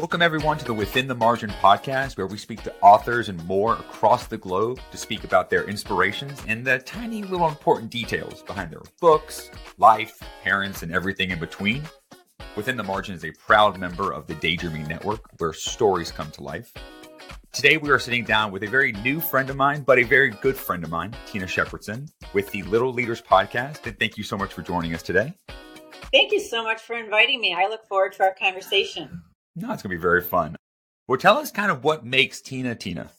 Welcome, everyone, to the Within the Margin podcast, where we speak to authors and more across the globe to speak about their inspirations and the tiny little important details behind their books, life, parents, and everything in between. Within the Margin is a proud member of the Daydreaming Network, where stories come to life. Today, we are sitting down with a very new friend of mine, but a very good friend of mine, Tina Shepardson, with the Little Leaders podcast. And thank you so much for joining us today. Thank you so much for inviting me. I look forward to our conversation. No, it's going to be very fun. Well, tell us kind of what makes Tina Tina.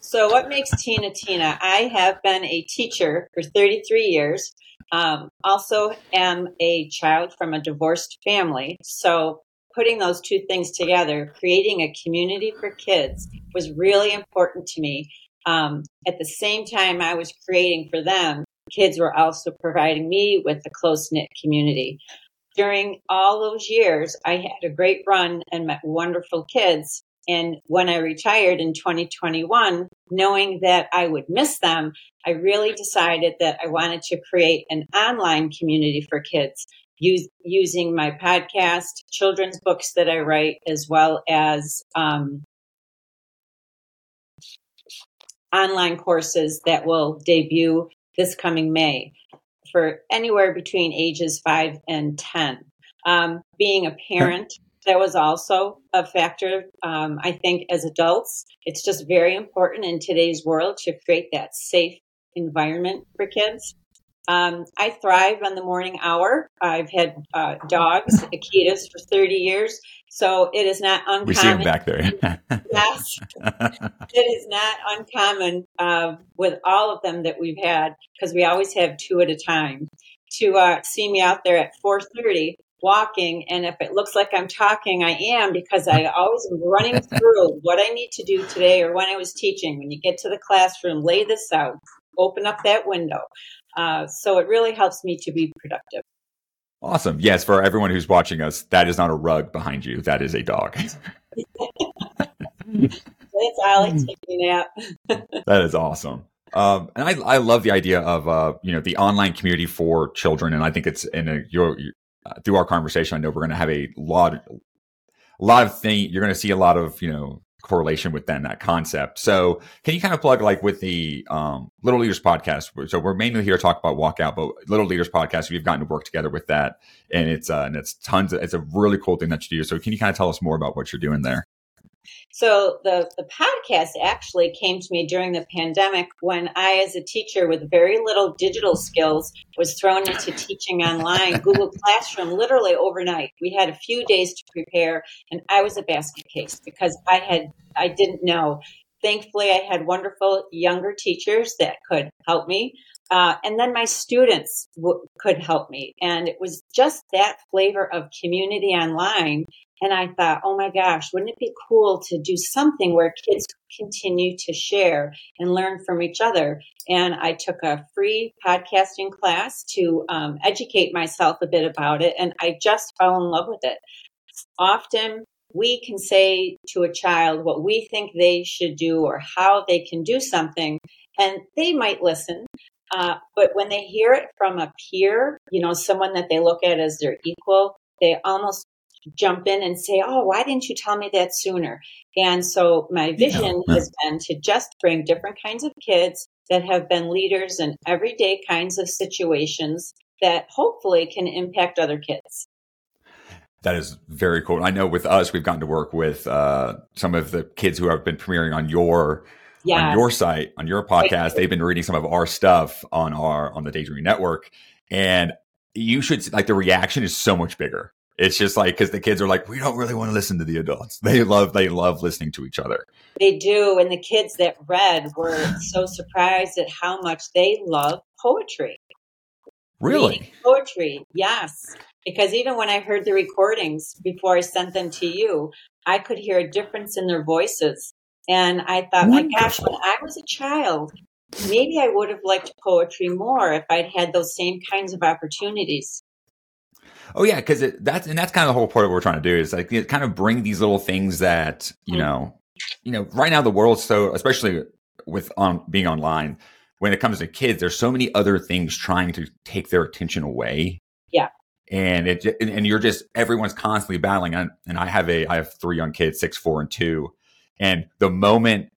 So, what makes Tina Tina? I have been a teacher for 33 years. Um, also, am a child from a divorced family. So, putting those two things together, creating a community for kids, was really important to me. Um, at the same time, I was creating for them, kids were also providing me with a close knit community during all those years, I had a great run and met wonderful kids. And when I retired in 2021, knowing that I would miss them, I really decided that I wanted to create an online community for kids use, using my podcast, children's books that I write, as well as um, online courses that will debut this coming May for anywhere between ages five and 10. Um, being a parent, that was also a factor. Um, I think as adults, it's just very important in today's world to create that safe environment for kids. Um, I thrive on the morning hour. I've had uh, dogs, Akitas, for 30 years. So it is not uncommon. We see them back there. yes. It is not uncommon uh, with all of them that we've had, because we always have two at a time, to uh, see me out there at 4.30 walking. And if it looks like I'm talking, I am, because I always am running through what I need to do today or when I was teaching. When you get to the classroom, lay this out, open up that window. Uh, so it really helps me to be productive. Awesome. Yes, for everyone who's watching us, that is not a rug behind you. That is a dog. It's like taking a nap. that is awesome. Um, and I, I love the idea of uh, you know the online community for children, and I think it's in a your uh, through our conversation. I know we're going to have a lot, a lot of thing. You're going to see a lot of you know correlation with then that concept. So can you kind of plug like with the um, Little Leaders podcast? So we're mainly here to talk about walkout, but Little Leaders podcast, we've gotten to work together with that, and it's uh, and it's tons. Of, it's a really cool thing that you do. So can you kind of tell us more about what you're doing there? So the, the podcast actually came to me during the pandemic when I, as a teacher with very little digital skills, was thrown into teaching online, Google Classroom, literally overnight. We had a few days to prepare, and I was a basket case because I had I didn't know. Thankfully, I had wonderful younger teachers that could help me. Uh, and then my students w- could help me. And it was just that flavor of community online and I thought, oh my gosh, wouldn't it be cool to do something where kids continue to share and learn from each other? And I took a free podcasting class to um, educate myself a bit about it. And I just fell in love with it. Often we can say to a child what we think they should do or how they can do something, and they might listen. Uh, but when they hear it from a peer, you know, someone that they look at as their equal, they almost jump in and say, Oh, why didn't you tell me that sooner? And so my vision yeah. has been to just bring different kinds of kids that have been leaders in everyday kinds of situations that hopefully can impact other kids. That is very cool. I know with us, we've gotten to work with uh, some of the kids who have been premiering on your on your site, on your podcast. They've been reading some of our stuff on our on the Daydream Network, and you should like the reaction is so much bigger it's just like because the kids are like, we don't really want to listen to the adults. They love they love listening to each other. They do, and the kids that read were so surprised at how much they love poetry. Really, Reading poetry, yes. Because even when I heard the recordings before I sent them to you, I could hear a difference in their voices. And I thought, Wonderful. my gosh, when I was a child, maybe I would have liked poetry more if I'd had those same kinds of opportunities. Oh yeah, because that's and that's kind of the whole part of what we're trying to do is like kind of bring these little things that you mm-hmm. know, you know, right now the world's so especially with on being online when it comes to kids, there's so many other things trying to take their attention away. Yeah. and it and you're just everyone's constantly battling. And, and I have a I have three young kids, six, four, and two, and the moment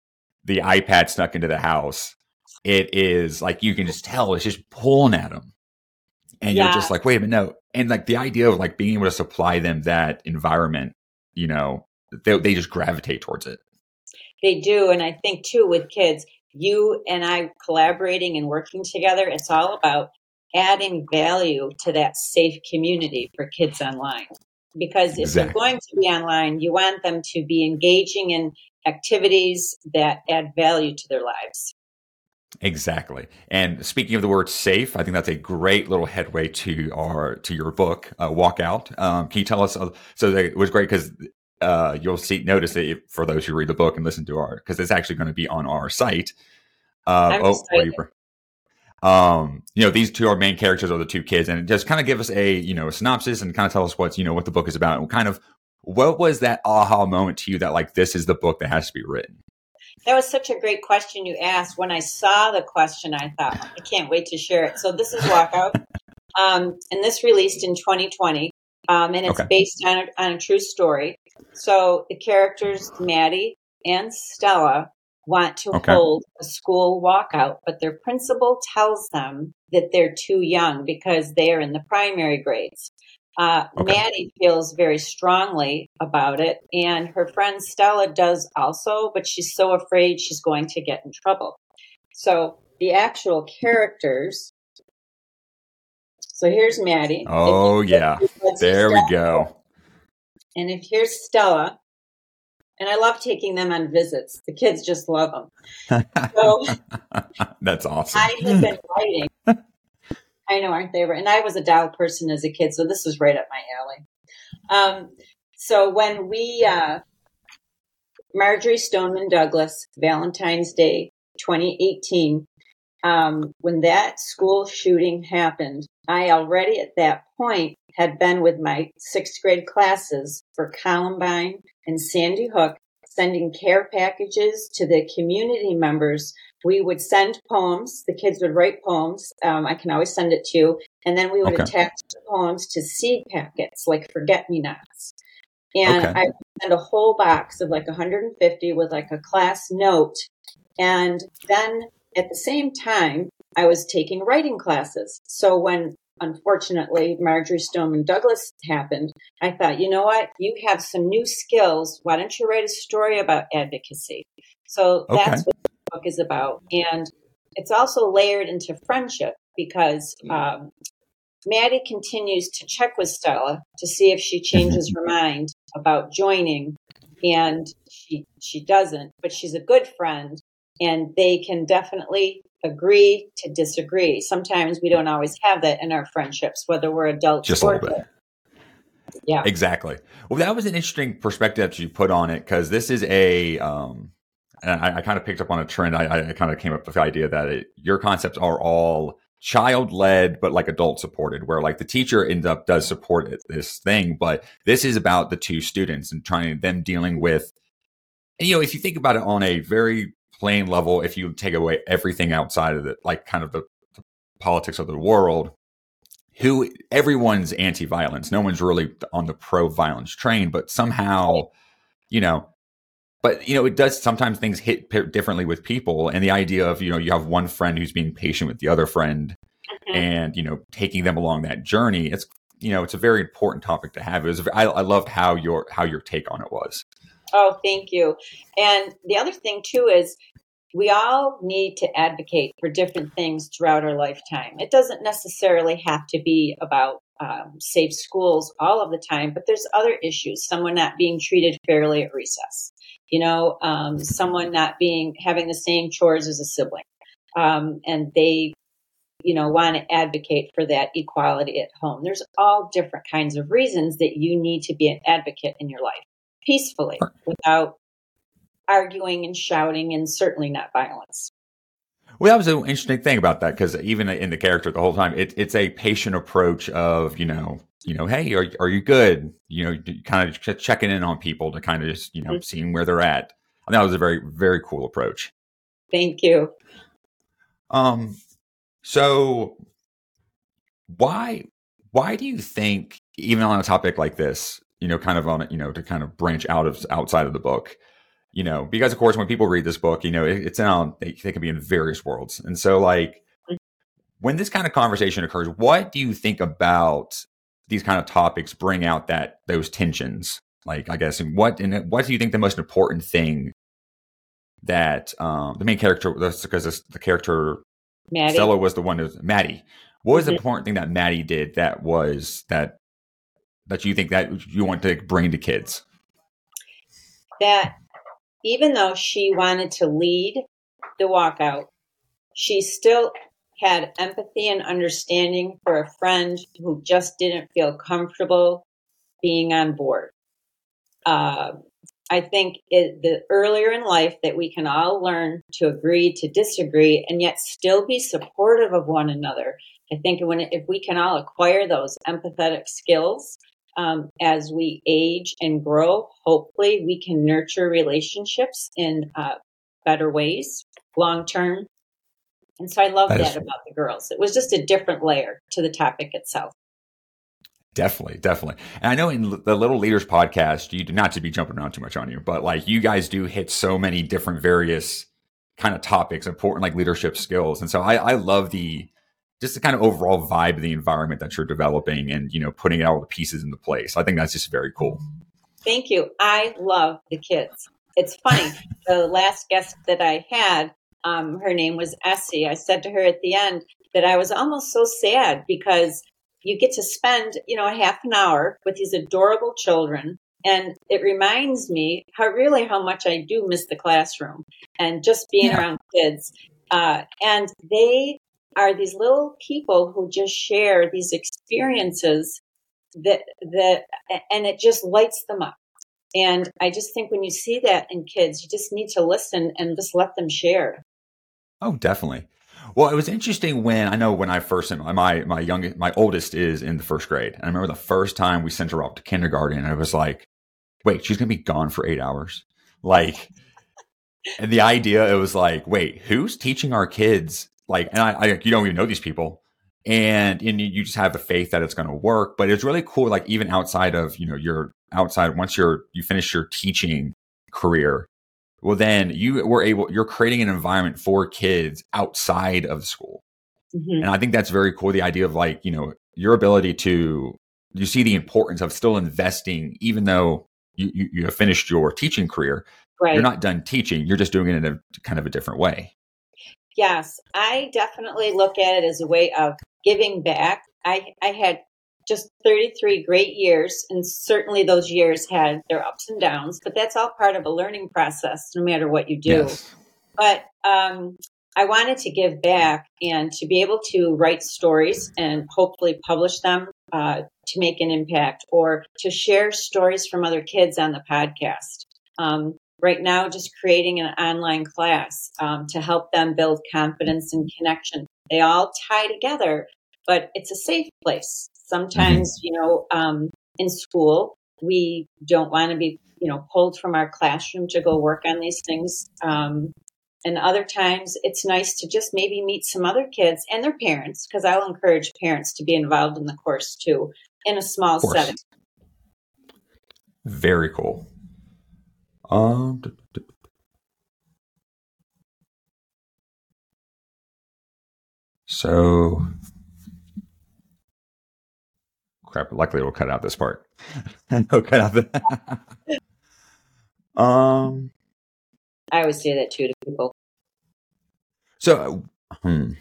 the iPad snuck into the house, it is like you can just tell it's just pulling at them, and yeah. you're just like, wait a minute, no. And like the idea of like being able to supply them that environment, you know, they they just gravitate towards it. They do, and I think too with kids, you and I collaborating and working together, it's all about adding value to that safe community for kids online. Because if exactly. you're going to be online, you want them to be engaging in activities that add value to their lives. Exactly. And speaking of the word safe, I think that's a great little headway to our to your book, uh, Walk Out. Um, can you tell us? Uh, so it was great because uh, you'll see notice it for those who read the book and listen to our because it's actually going to be on our site. Uh, oh, you, um, you know, these two are main characters are the two kids, and just kind of give us a you know a synopsis and kind of tell us what's you know what the book is about, and kind of what was that aha moment to you that like this is the book that has to be written. That was such a great question you asked. When I saw the question, I thought I can't wait to share it. So this is Walkout, um, and this released in 2020, um, and it's okay. based on a, on a true story. So the characters Maddie and Stella want to okay. hold a school walkout, but their principal tells them that they're too young because they are in the primary grades. Uh, okay. Maddie feels very strongly about it, and her friend Stella does also, but she's so afraid she's going to get in trouble. So the actual characters. So here's Maddie. Oh, yeah. There we go. And if here's Stella, and I love taking them on visits. The kids just love them. So that's awesome. I have been writing. I know, aren't they? And I was a doll person as a kid, so this was right up my alley. Um, so when we, uh, Marjory Stoneman Douglas, Valentine's Day 2018, um, when that school shooting happened, I already at that point had been with my sixth grade classes for Columbine and Sandy Hook, sending care packages to the community members. We would send poems. The kids would write poems. Um, I can always send it to you. And then we would okay. attach the poems to seed packets like forget me nots. And okay. I send a whole box of like 150 with like a class note. And then at the same time, I was taking writing classes. So when unfortunately Marjory Stoneman Douglas happened, I thought, you know what? You have some new skills. Why don't you write a story about advocacy? So okay. that's what the book is about. And it's also layered into friendship because um, Maddie continues to check with Stella to see if she changes her mind about joining. And she she doesn't, but she's a good friend and they can definitely agree to disagree. Sometimes we don't always have that in our friendships, whether we're adults Just or bit. Yeah, exactly. Well, that was an interesting perspective that you put on it because this is a, um, and I, I kind of picked up on a trend. I, I kind of came up with the idea that it, your concepts are all child led, but like adult supported, where like the teacher ends up does support this thing, but this is about the two students and trying them dealing with, and, you know, if you think about it on a very plain level, if you take away everything outside of it, like kind of the, the politics of the world, who everyone's anti-violence. No one's really on the pro-violence train, but somehow, you know, but you know, it does sometimes things hit differently with people, and the idea of you know you have one friend who's being patient with the other friend, mm-hmm. and you know taking them along that journey. It's you know it's a very important topic to have. It was I, I loved how your how your take on it was. Oh, thank you. And the other thing too is we all need to advocate for different things throughout our lifetime. It doesn't necessarily have to be about um, safe schools all of the time, but there's other issues. Someone not being treated fairly at recess, you know, um, someone not being having the same chores as a sibling, um, and they, you know, want to advocate for that equality at home. There's all different kinds of reasons that you need to be an advocate in your life peacefully without arguing and shouting and certainly not violence. Well, that was an interesting thing about that because even in the character the whole time, it, it's a patient approach of you know, you know, hey, are are you good? You know, kind of ch- checking in on people to kind of just you know mm-hmm. seeing where they're at. And that was a very very cool approach. Thank you. Um, so why why do you think, even on a topic like this, you know, kind of on it, you know, to kind of branch out of outside of the book, you know, because of course, when people read this book, you know, it, it's on, they, they can be in various worlds. And so, like, when this kind of conversation occurs, what do you think about these kind of topics bring out that those tensions? Like, I guess, and what and what do you think the most important thing that um, the main character, that's because the character Maddie. Stella was the one who Maddie. What was the important thing that Maddie did that was that that you think that you want to bring to kids? that even though she wanted to lead the walkout, she still had empathy and understanding for a friend who just didn't feel comfortable being on board. Uh, I think it, the earlier in life that we can all learn to agree to disagree and yet still be supportive of one another. I think when if we can all acquire those empathetic skills um, as we age and grow, hopefully we can nurture relationships in uh, better ways long term. And so I love That that, is- about the girls. It was just a different layer to the topic itself. Definitely, definitely. And I know in the Little Leaders podcast, you do not to be jumping around too much on you, but like you guys do hit so many different various kind of topics, important like leadership skills. And so I, I love the just the kind of overall vibe of the environment that you're developing and you know putting all the pieces into place. I think that's just very cool. Thank you. I love the kids. It's funny. the last guest that I had, um, her name was Essie. I said to her at the end that I was almost so sad because you get to spend, you know, a half an hour with these adorable children. And it reminds me how really how much I do miss the classroom and just being Yeah. around kids. Uh, and they are these little people who just share these experiences that that and it just lights them up and i just think when you see that in kids you just need to listen and just let them share Oh, definitely. Well, it was interesting when I know when I first my my youngest my oldest is in the first grade. And I remember the first time we sent her off to kindergarten, and I was like, "Wait, she's gonna be gone for eight hours?" Like, and the idea it was like, "Wait, who's teaching our kids?" Like, and I, I you don't even know these people, and and you- just have the faith that it's going to work. But it's really cool, like even outside of you know your outside once you're you finish your teaching career well then you were able you're creating an environment for kids outside of school Mhm. and i think that's very cool the idea of like you know your ability to you see the importance of still investing even though you, you, you have finished your teaching career right you're not done teaching you're just doing it in a kind of a different way yes i definitely look at it as a way of giving back. I i had just 33 great years and certainly those years had their ups and downs but that's all part of a learning process no matter what you do. Yes. But um, I wanted to give back and to be able to write stories and hopefully publish them uh, to make an impact or to share stories from other kids on the podcast. Um, right now, just creating an online class um, to help them build confidence and connection. They all tie together, but it's a safe place. Sometimes, you know, um, in school, we don't want to be, you know, pulled from our classroom to go work on these things. Um, and other times it's nice to just maybe meet some other kids and their parents, because I'll encourage parents to be involved in the course too, in a small setting. very cool um so crap luckily we'll cut out this part no cut out the um I always say that too to people. So, hmm.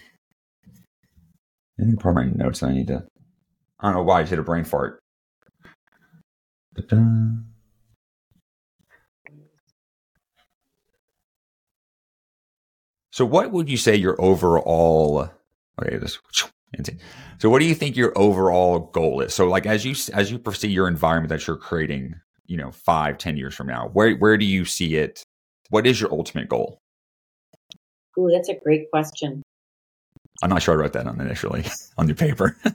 I think part of my notes I need to. I don't know why I just hit a brain fart. Da-da. So, what would you say your overall? Okay, this. So, what do you think your overall goal is? So, like as you as you foresee your environment that you're creating, you know, five, ten years from now, where where do you see it? What is your ultimate goal? Ooh, that's a great question. I'm not sure I wrote that on initially on your paper. I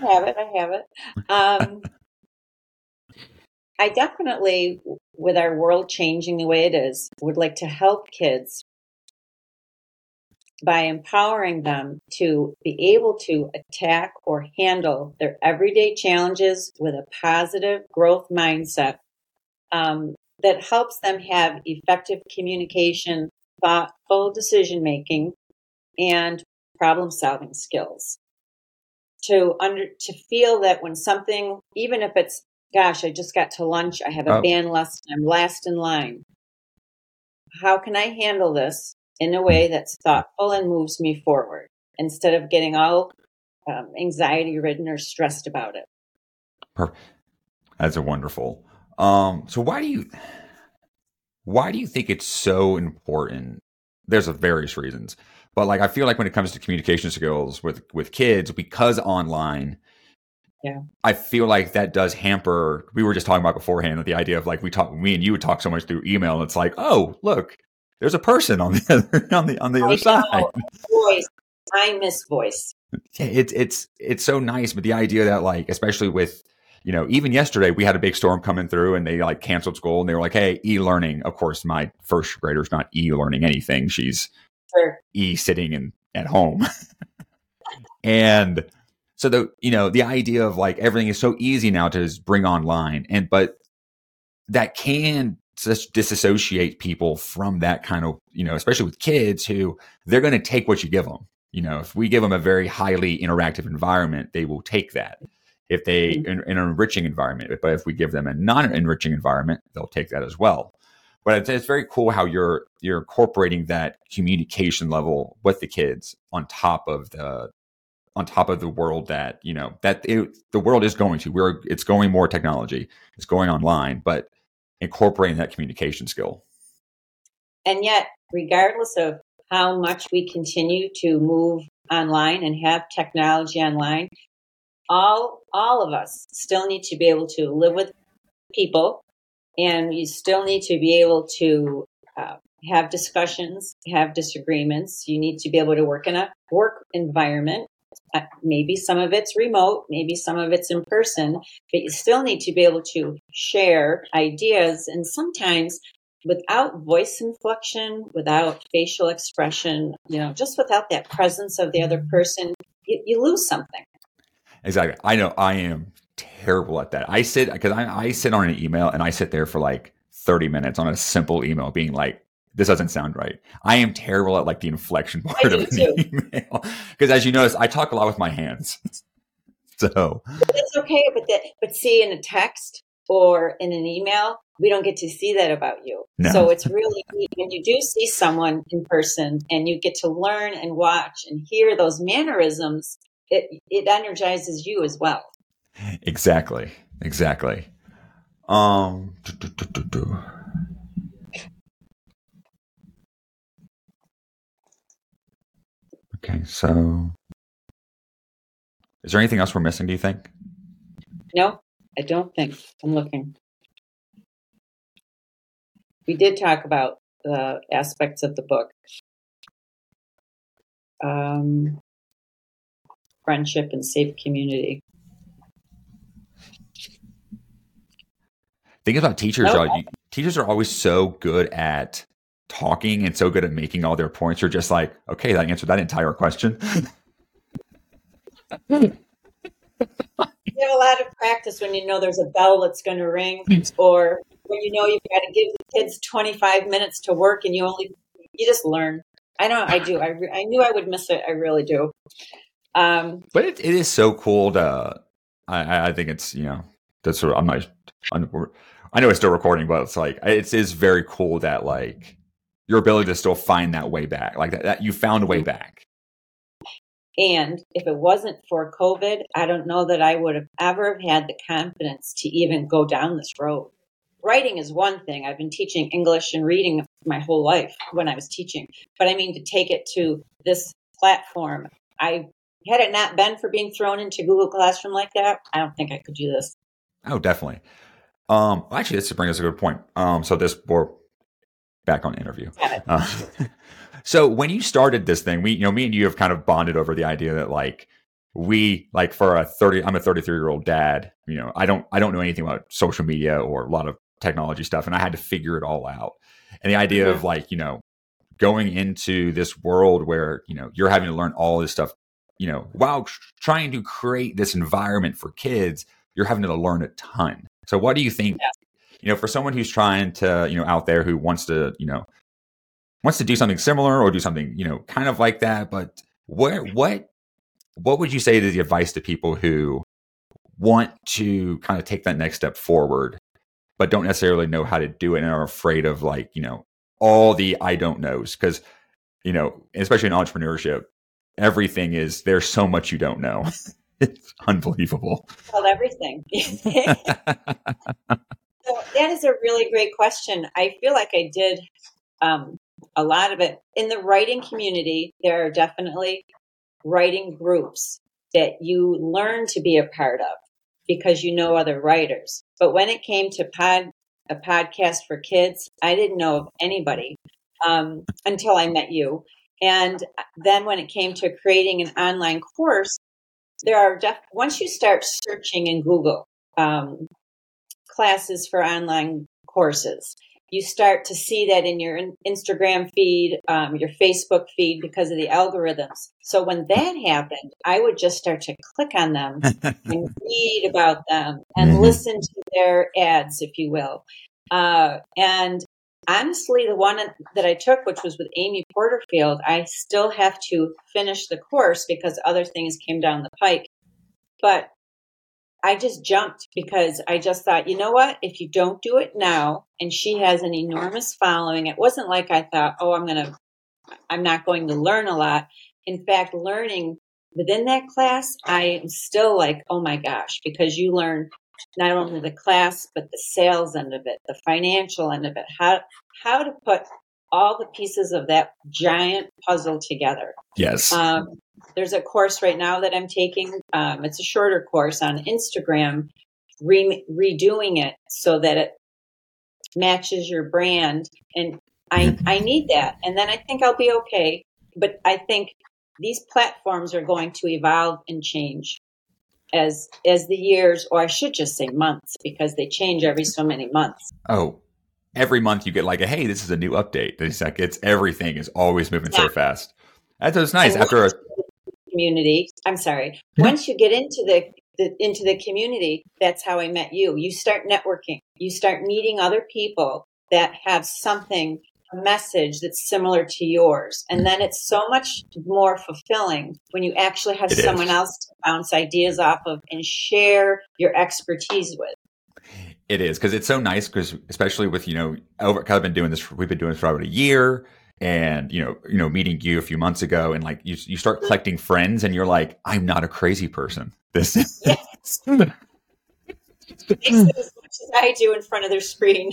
have it. I have it. Um, I definitely, with our world changing the way it is, would like to help kids by empowering them to be able to attack or handle their everyday challenges with a positive growth mindset um, that helps them have effective communication, thoughtful decision making, and problem solving skills. To under to feel that when something, even if it's, gosh, I just got to lunch, I have a oh. band lesson, I'm last in line. How can I handle this in a way that's thoughtful and moves me forward instead of getting all um, anxiety ridden or stressed about it? Perfect. That's a wonderful. Um, so why do you why do you think it's so important? There's a various reasons, but like I feel like when it comes to communication skills with with kids, because online, yeah, I feel like that does hamper. We were just talking about beforehand that the idea of like we talk, me and you would talk so much through email, and it's like, oh, look, there's a person on the other on the on the I other know. side. Voice, I miss voice. Yeah, it's it's it's so nice, but the idea that like, especially with you know, even yesterday we had a big storm coming through and they like canceled school and they were like, Hey, e-learning. Of course, my first grader's not e-learning anything. She's sure. e sitting in at home. and so the, you know, the idea of like everything is so easy now to just bring online and, but that can just disassociate people from that kind of, you know, especially with kids who they're going to take what you give them. You know, if we give them a very highly interactive environment, they will take that if they mm-hmm. in, in, an enriching environment. But if we give them a non-enriching environment, they'll take that as well. But it's, it's, very cool how you're you're incorporating that communication level with the kids on top of the on top of the world that you know that it, the world is going to. We're it's going more technology. It's going online, but incorporating that communication skill. And yet, regardless of how much we continue to move online and have technology online, all all of us still need to be able to live with people and you still need to be able to uh, have discussions have disagreements you need to be able to work in a work environment Uh, maybe some of it's remote maybe some of it's in person but you still need to be able to share ideas and sometimes without voice inflection without facial expression you know just without that presence of the other person you, you lose something Exactly. I know I am terrible at that. I sit because I, I sit on an email and I sit there for like 30 minutes on a simple email being like, this doesn't sound right. I am terrible at like the inflection part of an too. email. Because as you notice, I talk a lot with my hands. so that's okay. But that, but see in a text or in an email, we don't get to see that about you. No. So it's really when you do see someone in person and you get to learn and watch and hear those mannerisms it it energizes you as well. Exactly. Exactly. Um. Do, do, do, okay, so is there anything else we're missing? Do you think? No, I don't think. I'm looking. We did talk about the aspects of the book. Um, friendship and safe community. Think about teachers. Nope. Teachers are always so good at talking and so good at making all their points. You're just like, okay, that answered that entire question. you have a lot of practice when you know there's a bell that's going to ring, or when you know you've got to give the kids 25 minutes to work, and you only you just learn. I know I do. I, re- I knew I would miss it. I really do. Um, but it, it is so cool to. I, I think it's you know that's sort of I'm not. I'm, I know it's still recording, but it's like it is very cool that like your ability to still find that way back, like that, that you found a way back. And if it wasn't for COVID, I don't know that I would have ever had the confidence to even go down this road. Writing is one thing. I've been teaching English and reading my whole life when I was teaching. But I mean, to take it to this platform, I had it not been for being thrown into Google Classroom like that, I don't think I could do this. Oh, definitely. Um, actually, this brings us a good point. Um, so this we're back on interview. Uh, so when you started this thing, we, you know, me and you have kind of bonded over the idea that like we, like for a thirty, I'm a 33 year old dad. You know, I don't, I don't know anything about social media or a lot of technology stuff, and I had to figure it all out. And the idea of like, you know, going into this world where you know you're having to learn all this stuff you know while trying to create this environment for kids you're having to learn a ton so what do you think yeah. You know for someone who's trying to you know out there who wants to you know wants to do something similar or do something you know kind of like that but where what what would you say to the advice to people who want to kind of take that next step forward but don't necessarily know how to do it and are afraid of like you know all the I don't knows because you know, especially in entrepreneurship, everything is there's so much you don't know. it's unbelievable. Well, everything. so that is a really great question. I feel like I did um, a lot of it in the writing community. There are definitely writing groups that you learn to be a part of because you know other writers. But when it came to pod a podcast for kids. I didn't know of anybody um, until I met you. And then when it came to creating an online course, there are def- once you start searching in Google um, classes for online courses, you start to see that in your Instagram feed, um, your Facebook feed because of the algorithms. So when that happened, I would just start to click on them and read about them and mm-hmm. listen to their ads, if you will. Uh, and honestly, the one that I took, which was with Amy Porterfield, I still have to finish the course because other things came down the pike. But I just jumped because I just thought, you know what? If you don't do it now, and she has an enormous following, it wasn't like I thought, oh, I'm going to, I'm not going to learn a lot. In fact, learning within that class, I am still like, oh my gosh, because you learn not only the class, but the sales end of it, the financial end of it, how, how to put all the pieces of that giant puzzle together. Yes. Um, there's a course right now that I'm taking. Um, it's a shorter course on Instagram, re- redoing it so that it matches your brand. And I, mm-hmm. I need that. And then I think I'll be okay. But I think these platforms are going to evolve and change as as the years or I should just say months because they change every so many months. Oh, every month you get like a hey, this is a new update. It's like it's everything is always moving yeah. so fast. That's what's nice. And After a community, I'm sorry. Yeah. Once you get into the, the into the community, that's how I met you. You start networking. You start meeting other people that have something a message that's similar to yours. And then it's so much more fulfilling when you actually have it someone is. else to bounce ideas off of and share your expertise with. It is because it's so nice because especially with you know over I've been doing this we've been doing this for about a year and you know you know meeting you a few months ago and like you you start collecting friends and you're like I'm not a crazy person this is yes. as much as I do in front of their screen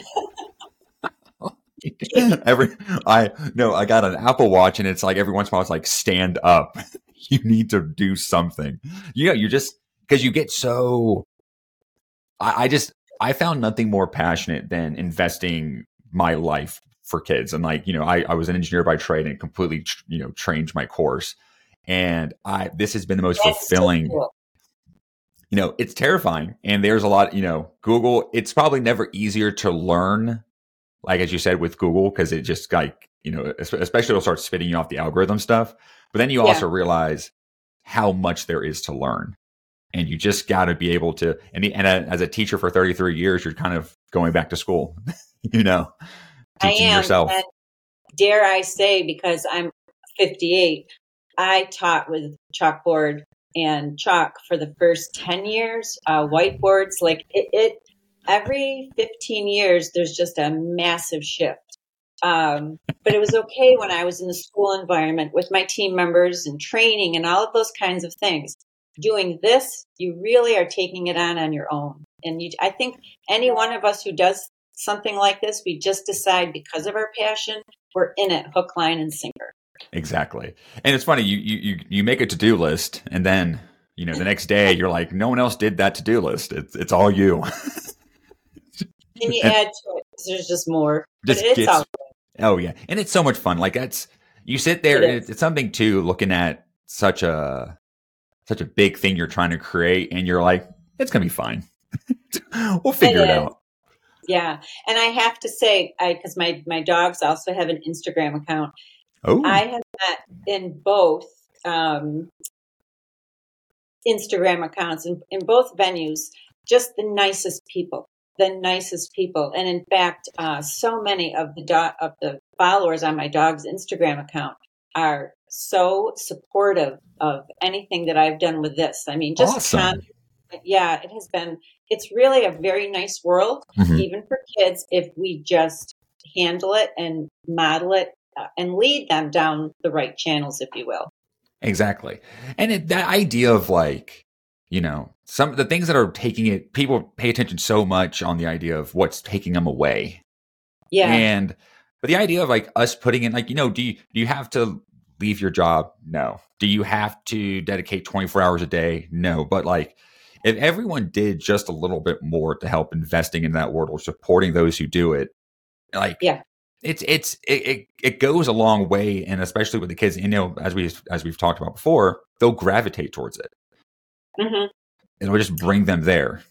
every I no, I got an Apple Watch and it's like every once in a while it's like stand up. you need to do something. You know, you just because you get so. I, I just I found nothing more passionate than investing my life for kids. And like you know, I I was an engineer by trade and completely you know changed my course, and I this has been the most That's fulfilling. So cool you know, it's terrifying. And there's a lot, you know, Google, it's probably never easier to learn like as you said with Google, because it just like you know, especially it'll start spitting you off the algorithm stuff. But then you yeah. also realize how much there is to learn, and you just got to be able to. And, and as a teacher for 33 years, you're kind of going back to school, you know, teaching am, yourself. dare I say, because I'm 58, I taught with chalkboard and chalk for the first 10 years, uh, whiteboards. Like it, it every 15 years, there's just a massive shift. Um, but it was okay when I was in the school environment with my team members and training and all of those kinds of things. Doing this, you really are taking it on on your own. And you, I think any one of us who does something like this, we just decide because of our passion, we're in it hook, line, and sinker. Exactly. And it's funny, you you you make a to do list, and then you know the next day you're like, no one else did that to do list. It's it's all you. Can you and, add to it there's just more. Just it's gets, oh yeah, and it's so much fun. Like that's you sit there. It it's something too. Looking at such a such a big thing you're trying to create, and you're like, it's gonna be fine. we'll figure it, it out. Yeah, and I have to say, I because my my dogs also have an Instagram account. Oh, I have met in both um, Instagram accounts in, in both venues just the nicest people, the nicest people, and in fact, uh, so many of the do- of the followers on my dog's Instagram account are so supportive of anything that I've done with this. I mean, just Awesome. yeah, it has been. It's really a very nice world, Mhm. even for kids, if we just handle it and model it uh, and lead them down the right channels, if you will. Exactly. And it, that idea of like, you know, some of the things that are taking it, people pay attention so much on the idea of what's taking them away. Yeah, And, but the idea of like us putting in, like, you know, do you, do you have to leave your job? No. Do you have to dedicate 24 hours a day? No. But like, if everyone did just a little bit more to help investing in that world or supporting those who do it, like, Yeah. it's it's it, it it goes a long way, and especially with the kids, you know, as we as we've talked about before, they'll gravitate towards it. hmm It'll just bring them there.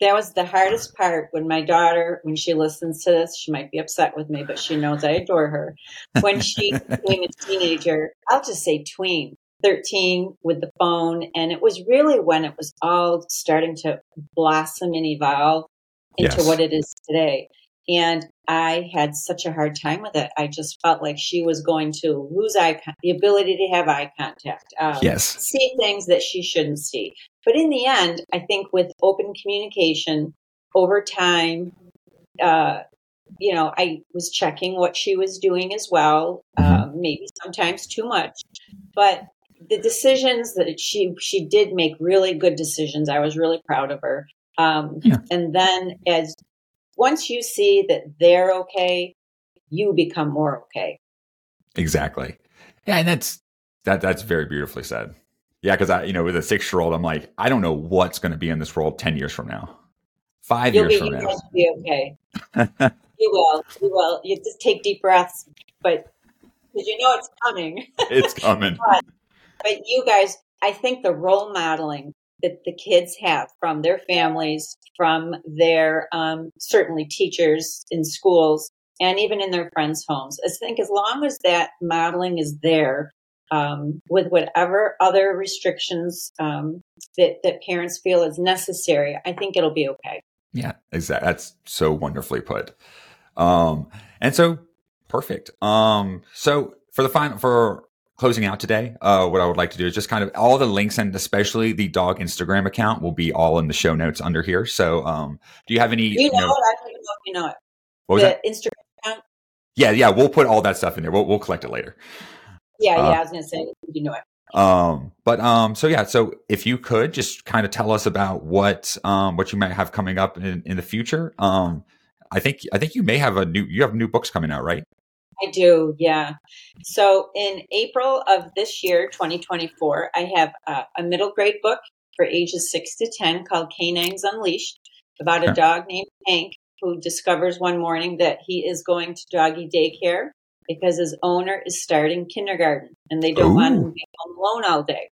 That was the hardest part when my daughter, when she listens to this, she might be upset with me, but she knows I adore her. When she became a teenager, I'll just say tween, 13 with the phone. And it was really when it was all starting to blossom and evolve into Yes. what it is today. And I had such a hard time with it. I just felt like she was going to lose eye, con- the ability to have eye contact. Um, Yes. see things that she shouldn't see. But in the end, I think with open communication over time, uh, you know, I was checking what she was doing as well, Mhm. um, maybe sometimes too much. But the decisions that she she did make really good decisions. I was really proud of her. Um, Yeah. And then as once you see that they're okay, you become more okay. Exactly. Yeah, and that's that that's very beautifully said. Yeah, because I, you know, with a six year old, I'm like, I don't know what's going to be in this world ten years from now, 5 You'll years from now. will be okay. You will. You will. You just take deep breaths, but because you know it's coming. it's coming. But you guys, I think the role modeling that the kids have from their families, from their um, certainly teachers in schools, and even in their friends' homes, I think as long as that modeling is there, um, with whatever other restrictions um, that that parents feel is necessary, I think it'll be okay. Yeah, exactly. That's so wonderfully put. Um, and so perfect. Um, so for the final, for closing out today, uh, what I would like to do is just kind of all the links and especially the dog Instagram account will be all in the show notes under here. So, um, do you have any, You know, it. I don't even know you know it. what was the that? Instagram account. Yeah, yeah, we'll put all that stuff in there. We'll, we'll collect it later. Yeah, Uh, yeah. I was gonna say you know it. Um, but um, so yeah, so if you could just kind of tell us about what um what you might have coming up in, in the future. Um, I think I think you may have a new you have new books coming out, right? I do, yeah. So in April of this year, 2024, I have a, a middle grade book for ages six to 10 called Canines Unleashed about a dog named Hank who discovers one morning that he is going to doggy daycare because his owner is starting kindergarten and they don't want him to be home alone all day.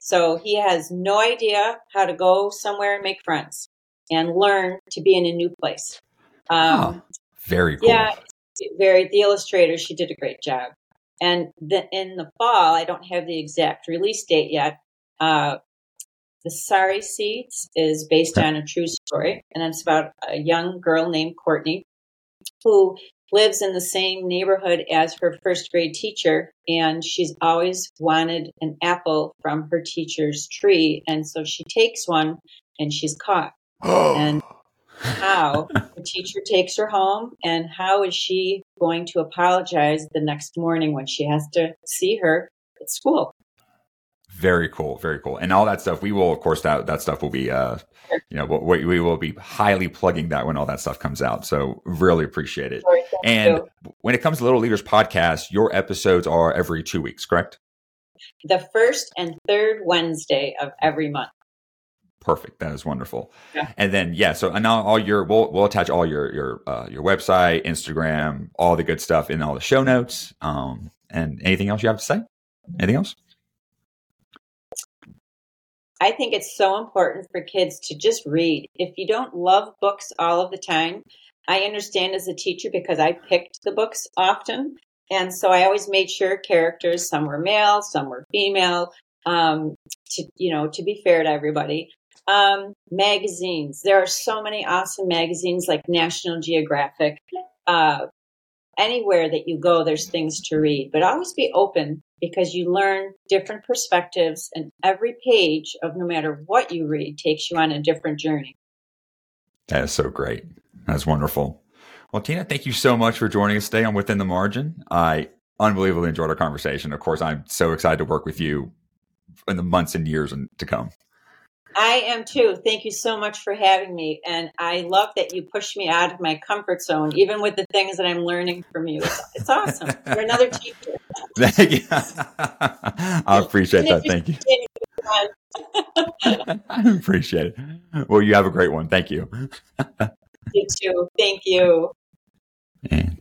So he has no idea how to go somewhere and make friends and learn to be in a new place. Um, Very cool. yeah, very. The illustrator, she did a great job. And the, in the fall, I don't have the exact release date yet. Uh, the Sorry Seeds is based on a true story, and it's about a young girl named Courtney who lives in the same neighborhood as her first grade teacher, and she's always wanted an apple from her teacher's tree, and so she takes one, and she's caught. Oh. And how the teacher takes her home and how is she going to apologize the next morning when she has to see her at school very cool, very cool, and all that stuff. We will, of course, that that stuff will be, uh, you know, we, we will be highly plugging that when all that stuff comes out. So really appreciate it. And you. when it comes to Little Leaders podcast, your episodes are every two weeks, correct? the first and third wednesday of every month Perfect. That is wonderful. Yeah. And then yeah, so and now all your we'll we'll attach all your your uh, your website, Instagram, all the good stuff in all the show notes. Um, and anything else you have to say? Anything else? I think it's so important for kids to just read. If you don't love books all of the time, I understand as a teacher because I picked the books often. And so I always made sure characters, some were male, some were female, um, to, you know, to be fair to everybody. Um, magazines. There are so many awesome magazines like National Geographic. Uh, anywhere that you go, there's things to read, but always be open because you learn different perspectives and every page of no matter what you read takes you on a different journey. That is so great. That's wonderful. Well, Tina, thank you so much for joining us today on Within the Margin. I unbelievably enjoyed our conversation. Of course, I'm so excited to work with you in the months and years to come. I am too. Thank you so much for having me. And I love that you push me out of my comfort zone, even with the things that I'm learning from you. It's, it's awesome. You're another teacher. Thank you. I appreciate that. Thank you. I appreciate it. Well, you have a great one. Thank you. you too. Thank you. And